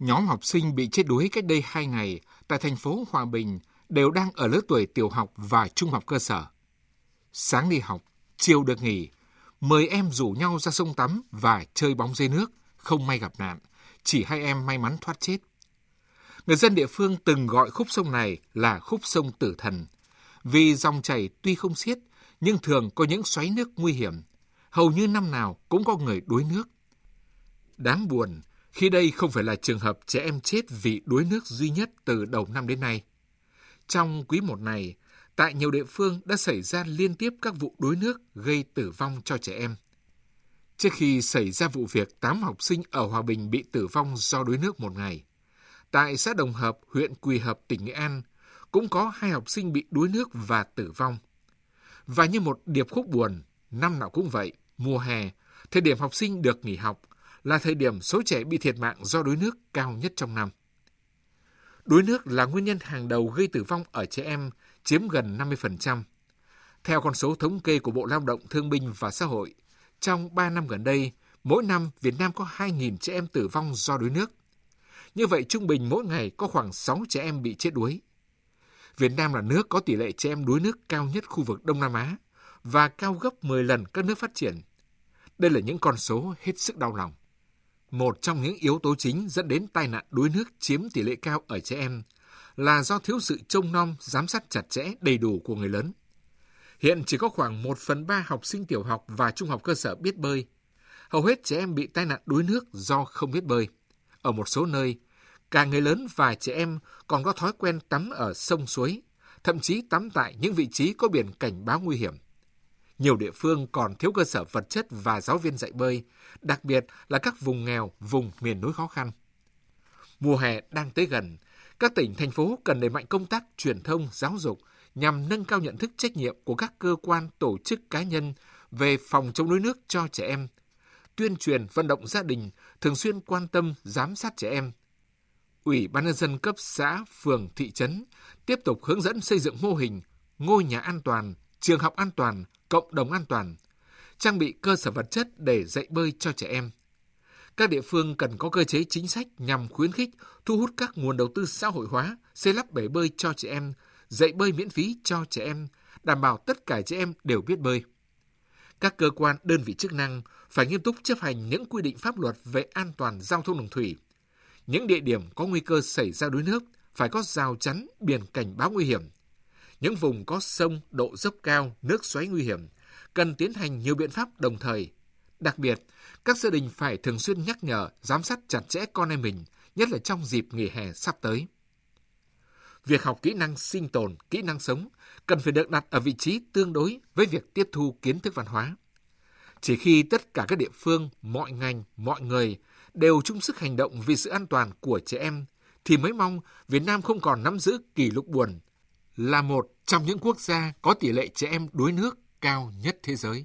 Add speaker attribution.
Speaker 1: Nhóm học sinh bị chết đuối cách đây 2 ngày tại thành phố Hòa Bình đều đang ở lứa tuổi tiểu học và trung học cơ sở. Sáng đi học, chiều được nghỉ, mời em rủ nhau ra sông tắm và chơi bóng dưới nước, không may gặp nạn, chỉ hai em may mắn thoát chết. Người dân địa phương từng gọi khúc sông này là khúc sông tử thần, vì dòng chảy tuy không xiết, nhưng thường có những xoáy nước nguy hiểm. Hầu như năm nào cũng có người đuối nước. Đáng buồn, khi đây không phải là trường hợp trẻ em chết vì đuối nước duy nhất từ đầu năm đến nay. Trong quý một này, tại nhiều địa phương đã xảy ra liên tiếp các vụ đuối nước gây tử vong cho trẻ em. Trước khi xảy ra vụ việc 8 học sinh ở Hòa Bình bị tử vong do đuối nước một ngày, tại xã Đồng Hợp, huyện Quỳ Hợp, tỉnh Nghệ An, cũng có hai học sinh bị đuối nước và tử vong. Và như một điệp khúc buồn, năm nào cũng vậy, mùa hè, thời điểm học sinh được nghỉ học là thời điểm số trẻ bị thiệt mạng do đuối nước cao nhất trong năm. Đuối nước là nguyên nhân hàng đầu gây tử vong ở trẻ em, chiếm gần 50%. Theo con số thống kê của Bộ Lao động Thương binh và Xã hội, trong 3 năm gần đây, mỗi năm Việt Nam có 2.000 trẻ em tử vong do đuối nước. Như vậy, trung bình mỗi ngày có khoảng 6 trẻ em bị chết đuối. Việt Nam là nước có tỷ lệ trẻ em đuối nước cao nhất khu vực Đông Nam Á và cao gấp 10 lần các nước phát triển. Đây là những con số hết sức đau lòng. Một trong những yếu tố chính dẫn đến tai nạn đuối nước chiếm tỷ lệ cao ở trẻ em là do thiếu sự trông nom, giám sát chặt chẽ đầy đủ của người lớn. Hiện chỉ có khoảng 1 phần 3 học sinh tiểu học và trung học cơ sở biết bơi. Hầu hết trẻ em bị tai nạn đuối nước do không biết bơi. Ở một số nơi, cả người lớn và trẻ em còn có thói quen tắm ở sông suối, thậm chí tắm tại những vị trí có biển cảnh báo nguy hiểm. Nhiều địa phương còn thiếu cơ sở vật chất và giáo viên dạy bơi, đặc biệt là các vùng nghèo, vùng miền núi khó khăn. Mùa hè đang tới gần, các tỉnh, thành phố cần đẩy mạnh công tác truyền thông, giáo dục nhằm nâng cao nhận thức trách nhiệm của các cơ quan, tổ chức cá nhân về phòng chống đuối nước cho trẻ em, tuyên truyền vận động gia đình thường xuyên quan tâm giám sát trẻ em. Ủy ban nhân dân cấp xã, phường, thị trấn tiếp tục hướng dẫn xây dựng mô hình ngôi nhà an toàn, trường học an toàn, cộng đồng an toàn, trang bị cơ sở vật chất để dạy bơi cho trẻ em. Các địa phương cần có cơ chế chính sách nhằm khuyến khích, thu hút các nguồn đầu tư xã hội hóa, xây lắp bể bơi cho trẻ em, dạy bơi miễn phí cho trẻ em, đảm bảo tất cả trẻ em đều biết bơi. Các cơ quan, đơn vị chức năng phải nghiêm túc chấp hành những quy định pháp luật về an toàn giao thông đường thủy. Những địa điểm có nguy cơ xảy ra đuối nước phải có rào chắn, biển cảnh báo nguy hiểm. Những vùng có sông, độ dốc cao, nước xoáy nguy hiểm, cần tiến hành nhiều biện pháp đồng thời. Đặc biệt, các gia đình phải thường xuyên nhắc nhở, giám sát chặt chẽ con em mình, nhất là trong dịp nghỉ hè sắp tới. Việc học kỹ năng sinh tồn, kỹ năng sống cần phải được đặt ở vị trí tương đối với việc tiếp thu kiến thức văn hóa. Chỉ khi tất cả các địa phương, mọi ngành, mọi người đều chung sức hành động vì sự an toàn của trẻ em, thì mới mong Việt Nam không còn nắm giữ kỷ lục buồn, là một trong những quốc gia có tỷ lệ trẻ em đuối nước cao nhất thế giới.